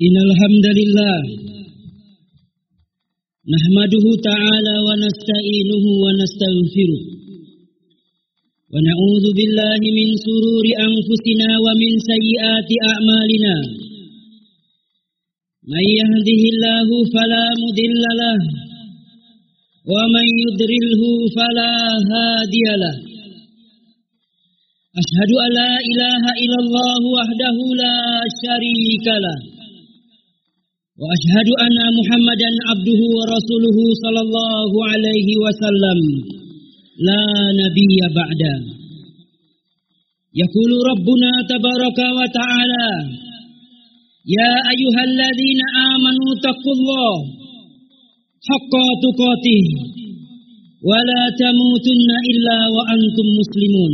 Innalhamdalillah Nahmaduhu ta'ala wa nasta'inuhu wa sururi anfusina wa min sayi'ati a'malina. Man yahdihillahu falamudillalah yudrilhu falahadiyalah Ashadu an ilaha ilallah wahdahu وأشهد أن محمدا عبده ورسوله صلى الله عليه وسلم لا نبي بعده يقول ربنا تبارك وتعالى يا أيها الذين آمنوا اتقوا الله حق تقاته ولا تموتن إلا وأنتم مسلمون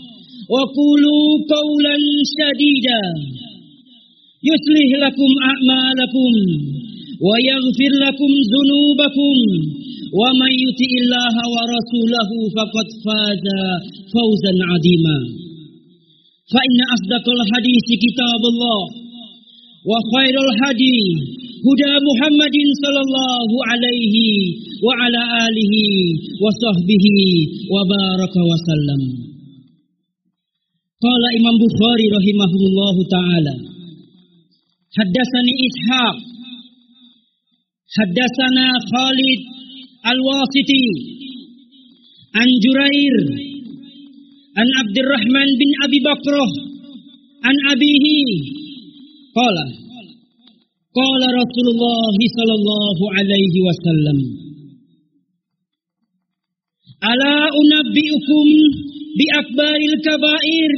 وقولوا قولا سديدا يصلح لكم أعمالكم ويغفر لكم ذنوبكم ومن يطع الله ورسوله فقد فاز فوزا عظيما فإن أصدق الحديث كتاب الله وخير الهدي هدى محمد صلى الله عليه وعلى آله وصحبه وبارك وسلم Qala Imam Bukhari rahimahullah taala. Haddasani Ishaq. Haddasana Khalid Al-Wasiti. An Jurair. An Abdurrahman bin Abi Bakroh An abihi. Qala. Qala Rasulullah sallallahu alaihi wasallam. Ala unabbiukum bi akbaril kabair.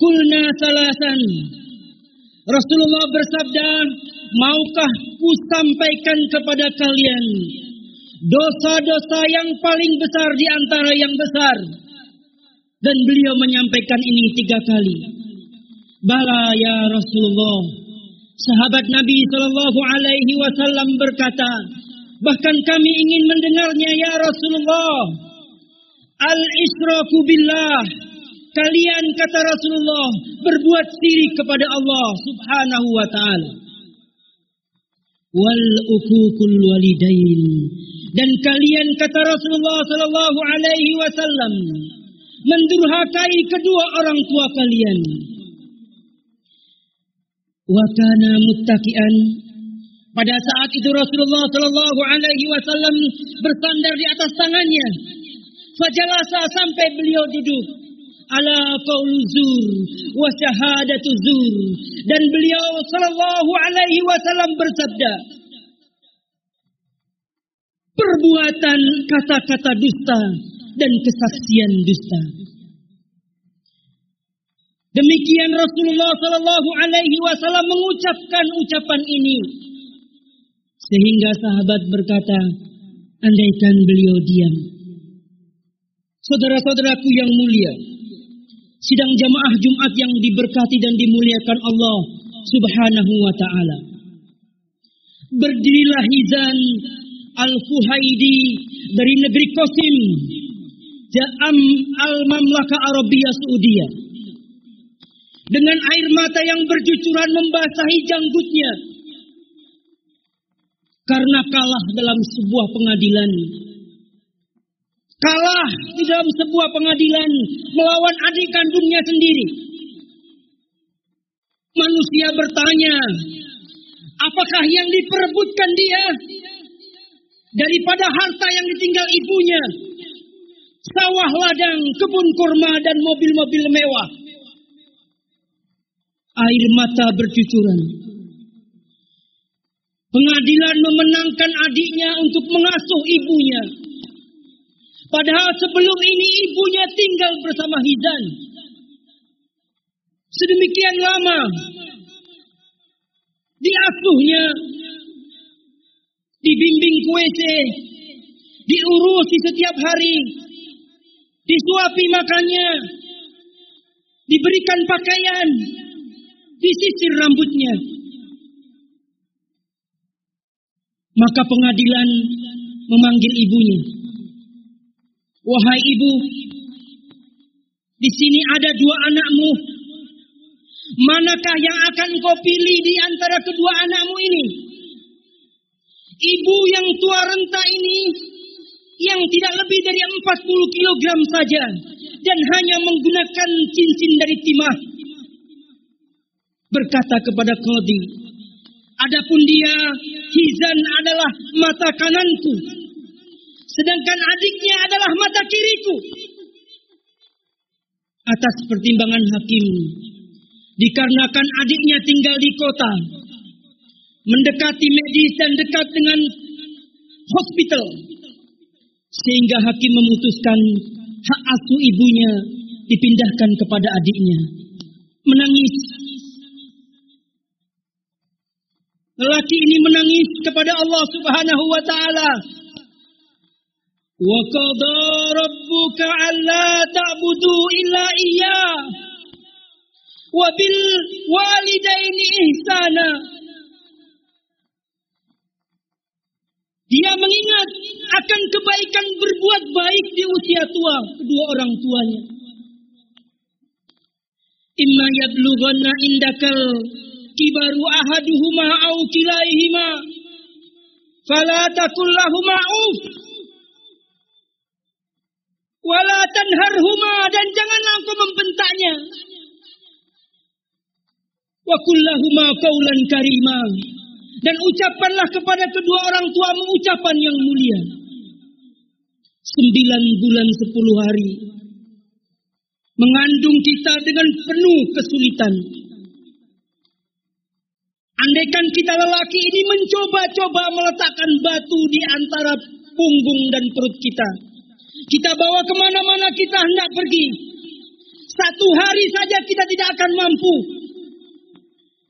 Kulna salasan. Rasulullah bersabda maukah ku sampaikan kepada kalian dosa-dosa yang paling besar di antara yang besar? Dan beliau menyampaikan ini tiga kali. Bala ya Rasulullah. Sahabat Nabi Shallallahu alaihi wasallam berkata bahkan kami ingin mendengarnya ya Rasulullah. Al-Israku billah Kalian kata Rasulullah berbuat syirik kepada Allah Subhanahu wa taala. Wal ukukul walidain dan kalian kata Rasulullah sallallahu alaihi wasallam mendurhakai kedua orang tua kalian. Wa kana muttaqian pada saat itu Rasulullah sallallahu alaihi wasallam bersandar di atas tangannya. Fajalasa sampai beliau duduk. Ala qaul zur wa syahadatu zur. Dan beliau sallallahu alaihi wasallam bersabda perbuatan kata-kata dusta dan kesaksian dusta. Demikian Rasulullah sallallahu alaihi wasallam mengucapkan ucapan ini. Sehingga sahabat berkata andaikan beliau diam saudara-saudaraku yang mulia sidang jamaah Jumat yang diberkati dan dimuliakan Allah Subhanahu wa taala. Berdirilah Hizan Al-Fuhaidi dari negeri Qasim, Ja'am Al-Mamlaka Arabia Saudiyah. Dengan air mata yang bercucuran membasahi janggutnya. Karena kalah dalam sebuah pengadilan kalah di dalam sebuah pengadilan melawan adik kandungnya sendiri. Manusia bertanya, apakah yang diperebutkan dia daripada harta yang ditinggal ibunya? Sawah ladang, kebun kurma dan mobil-mobil mewah. Air mata bercucuran. Pengadilan memenangkan adiknya untuk mengasuh ibunya. Padahal sebelum ini ibunya tinggal bersama Hizan. Sedemikian lama diasuhnya, dibimbing ke diurusi setiap hari, disuapi makannya, diberikan pakaian, disisir rambutnya. Maka pengadilan memanggil ibunya. Wahai ibu, di sini ada dua anakmu. Manakah yang akan kau pilih di antara kedua anakmu ini? Ibu yang tua renta ini yang tidak lebih dari 40 kg saja dan hanya menggunakan cincin dari timah berkata kepada Qadi adapun dia Hizan adalah mata kananku sedangkan adiknya adalah mata kiriku. Atas pertimbangan hakim dikarenakan adiknya tinggal di kota mendekati medis dan dekat dengan hospital sehingga hakim memutuskan hak asuh ibunya dipindahkan kepada adiknya. Menangis. Lelaki ini menangis kepada Allah Subhanahu wa taala alla ta'budu illa iyyah wa bil walidaini ihsana Dia mengingat akan kebaikan berbuat baik di usia tua kedua orang tuanya. Imma yablughanna indakal kibaru ahaduhuma au kilaihima fala takul lahuma uf wala tanharhuma dan janganlah engkau membentaknya wa kullahuma karima dan ucapkanlah kepada kedua orang tuamu ucapan yang mulia. Sembilan bulan sepuluh hari. Mengandung kita dengan penuh kesulitan. Andaikan kita lelaki ini mencoba-coba meletakkan batu di antara punggung dan perut kita. Kita bawa ke mana-mana kita hendak pergi. Satu hari saja kita tidak akan mampu.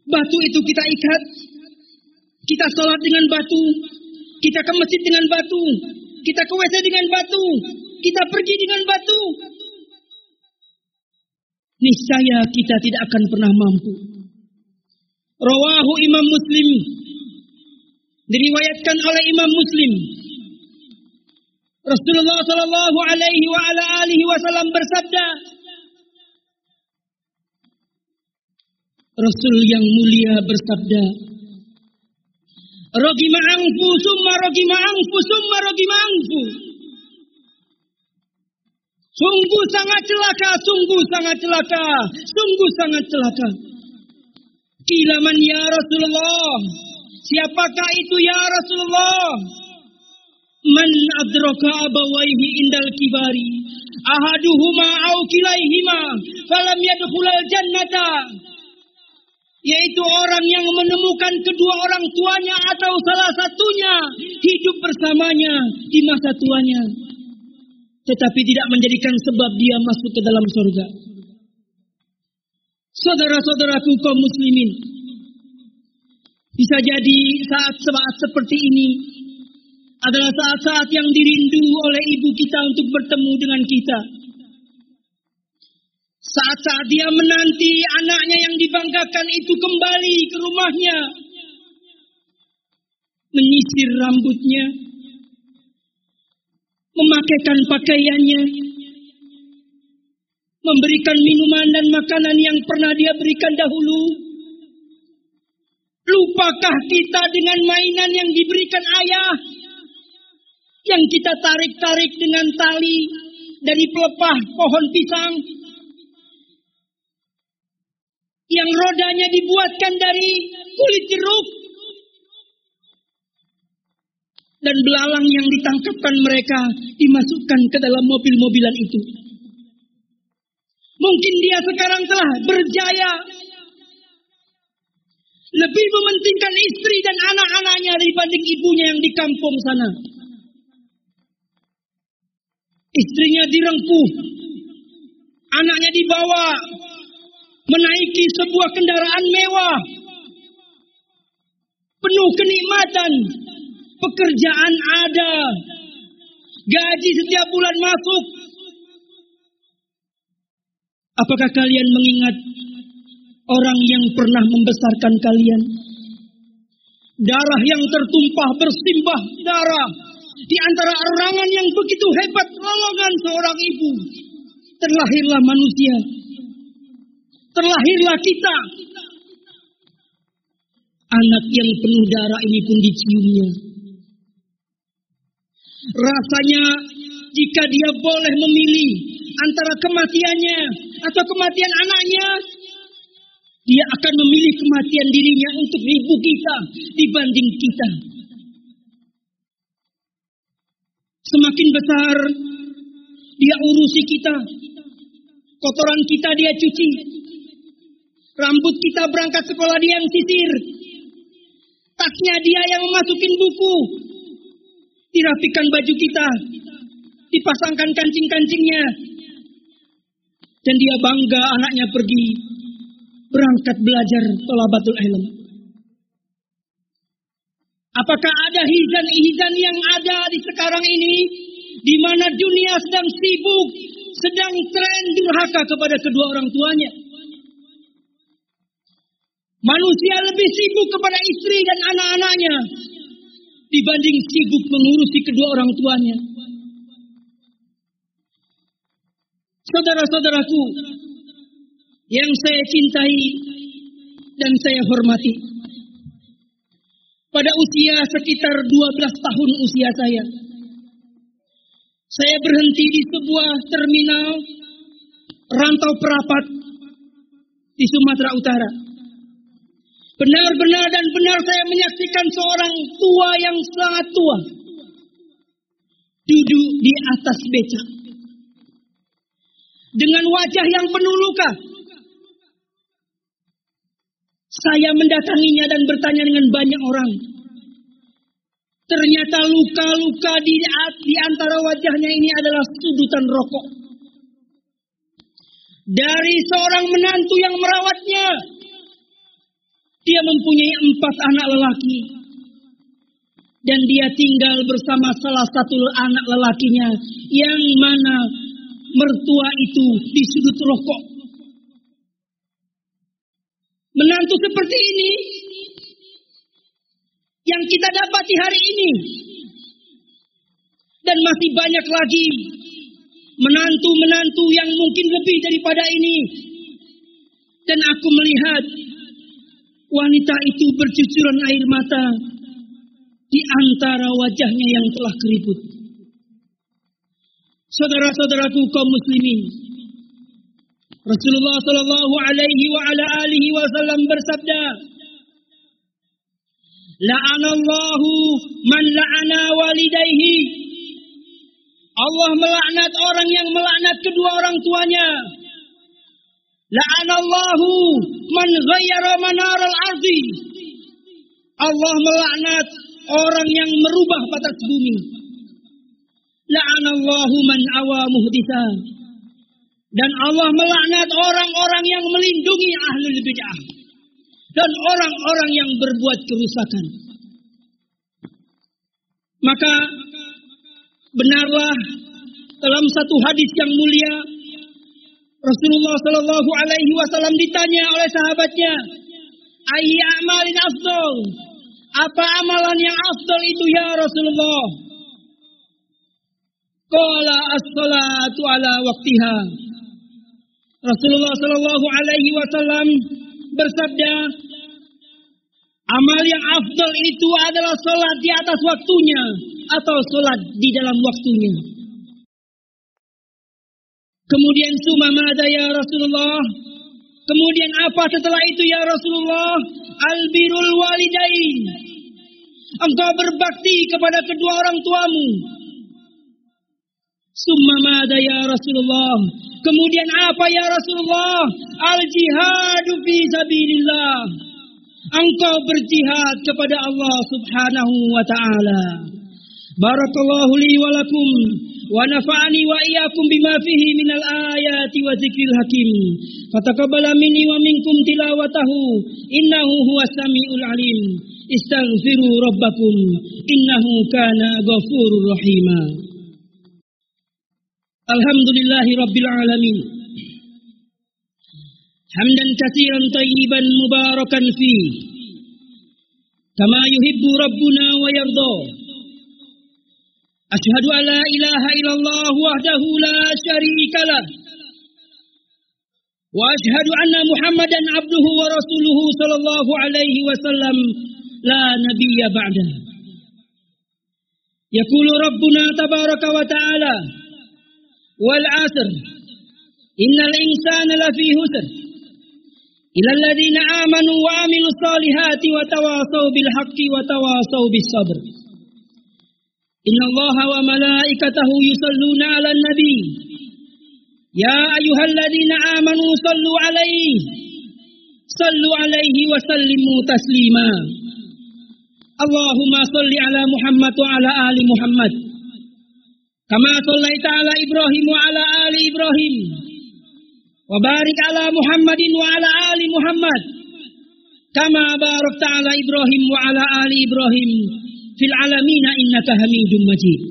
Batu itu kita ikat, kita sholat dengan batu. Kita ke masjid dengan batu. Kita ke WC dengan batu. Kita pergi dengan batu. Niscaya kita tidak akan pernah mampu. Rawahu Imam Muslim. Diriwayatkan oleh Imam Muslim. Rasulullah Sallallahu Alaihi wa ala alihi Wasallam bersabda, Rasul yang mulia bersabda, Rogi ma'angfu, summa rogi ma'angfu, summa rogi ma'angfu. Sungguh sangat celaka, sungguh sangat celaka, sungguh sangat celaka. Kilaman ya Rasulullah. Siapakah itu ya Rasulullah? Man adraka abawaihi indal kibari. Ahaduhuma au kilaihima. Falam yadkhulal jannata yaitu orang yang menemukan kedua orang tuanya atau salah satunya hidup bersamanya di masa tuanya tetapi tidak menjadikan sebab dia masuk ke dalam surga saudara-saudaraku kaum muslimin bisa jadi saat-saat seperti ini adalah saat-saat yang dirindu oleh ibu kita untuk bertemu dengan kita saat-saat dia menanti anaknya yang dibanggakan itu kembali ke rumahnya. Menyisir rambutnya. Memakaikan pakaiannya. Memberikan minuman dan makanan yang pernah dia berikan dahulu. Lupakah kita dengan mainan yang diberikan ayah? Yang kita tarik-tarik dengan tali dari pelepah pohon pisang yang rodanya dibuatkan dari kulit jeruk dan belalang yang ditangkapkan mereka dimasukkan ke dalam mobil-mobilan itu. Mungkin dia sekarang telah berjaya lebih mementingkan istri dan anak-anaknya dibanding ibunya yang di kampung sana. Istrinya direngkuh, anaknya dibawa menaiki sebuah kendaraan mewah. penuh kenikmatan. Pekerjaan ada. Gaji setiap bulan masuk. Apakah kalian mengingat orang yang pernah membesarkan kalian? Darah yang tertumpah bersimbah darah di antara erangan yang begitu hebat lolongan seorang ibu. Terlahirlah manusia. Terlahirlah kita. Anak yang penuh darah ini pun diciumnya. Rasanya jika dia boleh memilih antara kematiannya atau kematian anaknya, dia akan memilih kematian dirinya untuk ibu kita dibanding kita. Semakin besar dia urusi kita. Kotoran kita dia cuci. Rambut kita berangkat sekolah dia yang sisir. Tasnya dia yang memasukin buku. Dirapikan baju kita. Dipasangkan kancing-kancingnya. Dan dia bangga anaknya pergi. Berangkat belajar tolabatul ilm. Apakah ada hizan-hizan yang ada di sekarang ini di mana dunia sedang sibuk, sedang tren durhaka kepada kedua orang tuanya? Manusia lebih sibuk kepada istri dan anak-anaknya dibanding sibuk mengurusi kedua orang tuanya. Saudara-saudaraku yang saya cintai dan saya hormati pada usia sekitar 12 tahun usia saya. Saya berhenti di sebuah terminal rantau perapat di Sumatera Utara. Benar-benar dan benar saya menyaksikan seorang tua yang sangat tua duduk di atas becak dengan wajah yang penuh luka. Saya mendatanginya dan bertanya dengan banyak orang. Ternyata luka-luka di, di antara wajahnya ini adalah sudutan rokok. Dari seorang menantu yang merawatnya. Dia mempunyai empat anak lelaki. Dan dia tinggal bersama salah satu anak lelakinya. Yang mana mertua itu di sudut rokok. Menantu seperti ini yang kita dapati hari ini. Dan masih banyak lagi menantu-menantu yang mungkin lebih daripada ini. Dan aku melihat wanita itu bercucuran air mata di antara wajahnya yang telah keriput. Saudara-saudaraku kaum muslimin, Rasulullah sallallahu alaihi wa ala alihi wasallam bersabda, La'anallahu man la'ana walidayhi. Allah melaknat orang yang melaknat kedua orang tuanya. La'anallahu man ghayyara manaral ardi. Allah melaknat orang yang merubah batas bumi. La'anallahu man awa muhditha. Dan Allah melaknat orang-orang yang melindungi ahlul bid'ah. Dan orang-orang yang berbuat kerusakan. Maka benarlah dalam satu hadis yang mulia Rasulullah Shallallahu Alaihi Wasallam ditanya oleh sahabatnya, Ayy amalin afdol, apa amalan yang afdol itu ya Rasulullah? Qala as-salatu ala waktiha. Rasulullah Shallallahu Alaihi Wasallam bersabda, amal yang afdal itu adalah sholat di atas waktunya atau sholat di dalam waktunya. Kemudian sumamada ya Rasulullah. Kemudian apa setelah itu ya Rasulullah? Albirul walidain. Engkau berbakti kepada kedua orang tuamu. Sumamada ya Rasulullah. Kemudian apa ya Rasulullah? Al jihadu fi sabilillah. Engkau berjihad kepada Allah Subhanahu wa taala. Barakallahu li wa lakum wa nafa'ani wa iyyakum bima fihi minal ayati wa dzikril hakim. Fataqabbala minni wa minkum tilawatahu innahu huwas samiul alim. Istaghfiru rabbakum innahu kana ghafurur rahima. Alhamdulillahi Rabbil Alamin. Hamdan kathiran tayyiban mubarakan fi. Kama yuhibbu Rabbuna wa yardha Ashhadu an la ilaha illallah wahdahu la sharika lah. Wa ashhadu anna Muhammadan abduhu wa rasuluhu sallallahu alaihi wasallam la nabiyya ba'da Yaqulu Rabbuna tabaraka wa ta'ala. والعصر. إن الإنسان لفي هسر إلى الذين آمنوا وعملوا الصالحات وتواصوا بالحق وتواصوا بالصبر. إن الله وملائكته يصلون على النبي. يا أيها الذين آمنوا صلوا عليه. صلوا عليه وسلموا تسليما. اللهم صل على محمد وعلى آل محمد. كما صليت على إبراهيم وعلى آل إبراهيم وبارك على محمد وعلى آل محمد كما باركت على إبراهيم وعلى آل إبراهيم في العالمين إنك حميد مجيد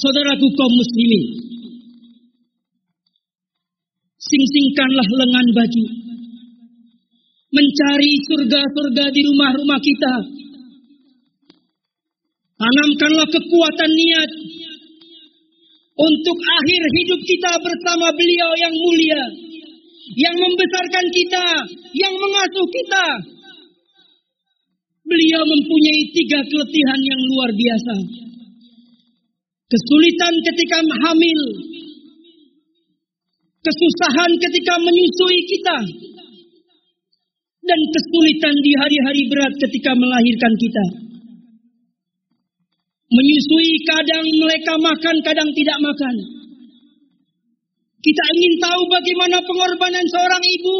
Saudaraku kaum muslimin, Sing-singkanlah lengan baju. Mencari surga-surga di rumah-rumah kita. Tanamkanlah kekuatan niat untuk akhir hidup kita bersama beliau yang mulia. Yang membesarkan kita, yang mengasuh kita. Beliau mempunyai tiga keletihan yang luar biasa. Kesulitan ketika hamil, kesusahan ketika menyusui kita, dan kesulitan di hari-hari berat ketika melahirkan kita. Menyusui kadang mereka makan, kadang tidak makan. Kita ingin tahu bagaimana pengorbanan seorang ibu.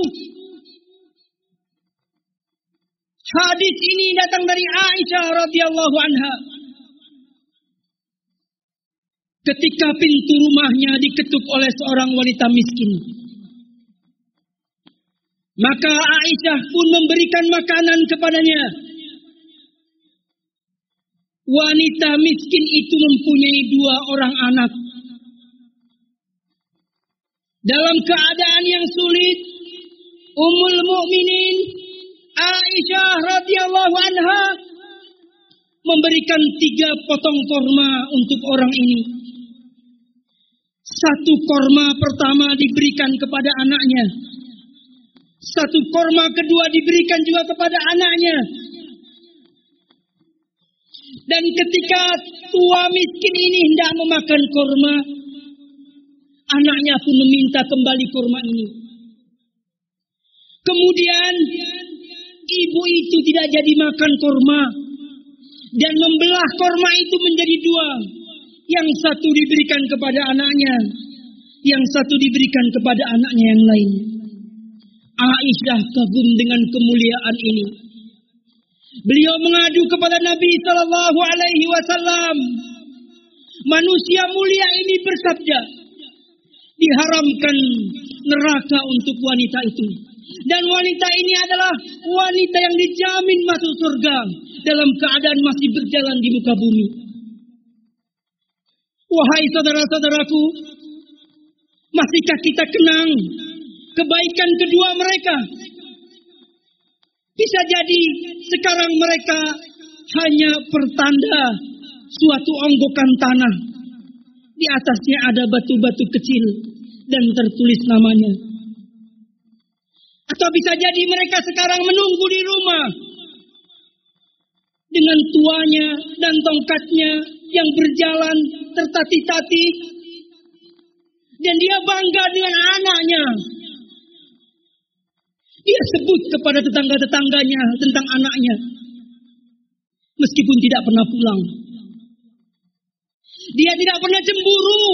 Hadis ini datang dari Aisyah radhiyallahu anha. ketika pintu rumahnya diketuk oleh seorang wanita miskin. Maka Aisyah pun memberikan makanan kepadanya. Wanita miskin itu mempunyai dua orang anak. Dalam keadaan yang sulit, Ummul Mukminin Aisyah radhiyallahu anha memberikan tiga potong korma untuk orang ini. Satu korma pertama diberikan kepada anaknya. Satu korma kedua diberikan juga kepada anaknya. Dan ketika tua miskin ini hendak memakan korma, anaknya pun meminta kembali korma ini. Kemudian ibu itu tidak jadi makan korma dan membelah korma itu menjadi dua. Yang satu diberikan kepada anaknya, yang satu diberikan kepada anaknya yang lain. Aisyah kagum dengan kemuliaan ini. Beliau mengadu kepada Nabi Sallallahu Alaihi Wasallam. Manusia mulia ini bersabda, diharamkan neraka untuk wanita itu. Dan wanita ini adalah wanita yang dijamin masuk surga dalam keadaan masih berjalan di muka bumi. Wahai saudara-saudaraku, masihkah kita kenang kebaikan kedua mereka? Bisa jadi sekarang mereka hanya pertanda suatu onggokan tanah. Di atasnya ada batu-batu kecil dan tertulis namanya. Atau bisa jadi mereka sekarang menunggu di rumah dengan tuanya dan tongkatnya yang berjalan tertati-tati dan dia bangga dengan anaknya. Dia sebut kepada tetangga-tetangganya tentang anaknya. Meskipun tidak pernah pulang. Dia tidak pernah cemburu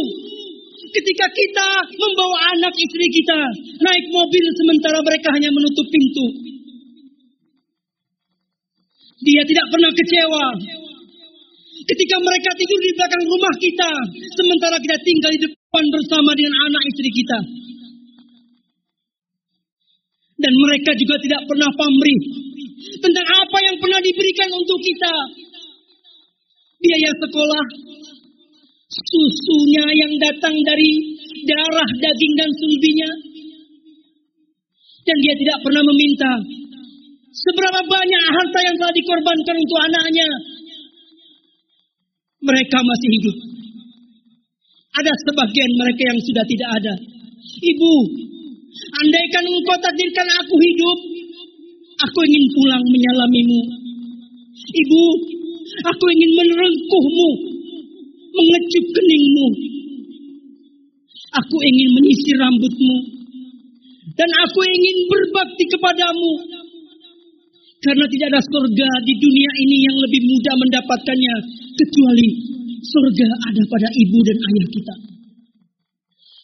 ketika kita membawa anak istri kita naik mobil sementara mereka hanya menutup pintu. Dia tidak pernah kecewa Ketika mereka tidur di belakang rumah kita, sementara kita tinggal di depan bersama dengan anak istri kita. Dan mereka juga tidak pernah pamrih tentang apa yang pernah diberikan untuk kita. Biaya sekolah, susunya yang datang dari darah, daging, dan sulbinya. Dan dia tidak pernah meminta seberapa banyak harta yang telah dikorbankan untuk anaknya. Mereka masih hidup. Ada sebagian mereka yang sudah tidak ada. Ibu, andaikan engkau takdirkan aku hidup, aku ingin pulang menyalamimu. Ibu, aku ingin menerengkuhmu, mengecup keningmu. Aku ingin menyisir rambutmu. Dan aku ingin berbakti kepadamu. Karena tidak ada surga di dunia ini yang lebih mudah mendapatkannya. Kecuali surga ada pada ibu dan ayah kita.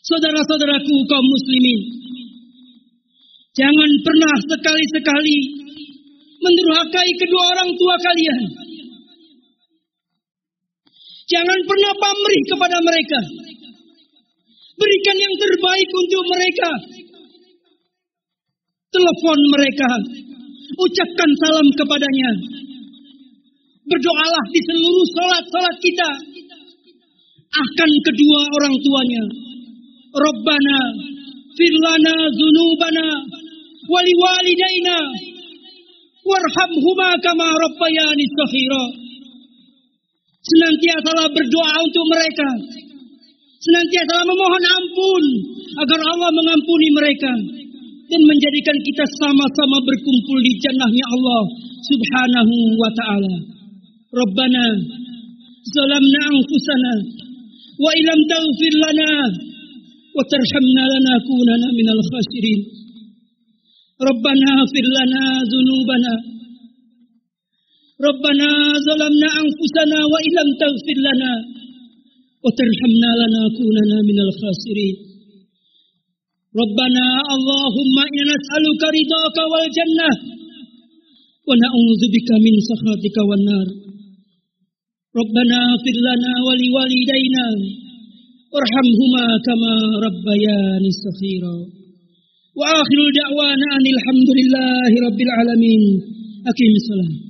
Saudara-saudaraku kaum muslimin. Jangan pernah sekali-sekali mendurhakai kedua orang tua kalian. Jangan pernah pamrih kepada mereka. Berikan yang terbaik untuk mereka. Telepon mereka. Ucapkan salam kepadanya. Berdoalah di seluruh salat-salat kita. Akan kedua orang tuanya. Rabbana firlana zunubana walidaina warhamhuma kama rabbayani saghira. Senantiasalah berdoa untuk mereka. Senantiasa memohon ampun agar Allah mengampuni mereka dan menjadikan kita sama-sama berkumpul di jannahnya Allah Subhanahu wa taala. Rabbana zalamna anfusana wa ilam taghfir lana wa tarhamna lanakunanna minal khasirin. Rabbana fir lana dzunubana Rabbana zalamna anfusana wa ilam taghfir lana وترحمنا لنكونن من الخاسرين ربنا اللهم إنا نسألك رضاك والجنة ونعوذ بك من سخطك والنار ربنا اغفر لنا ولوالدينا وارحمهما كما ربياني صغيرا Wa akhirul da'wana alhamdulillahi rabbil alamin. Aqimissalam.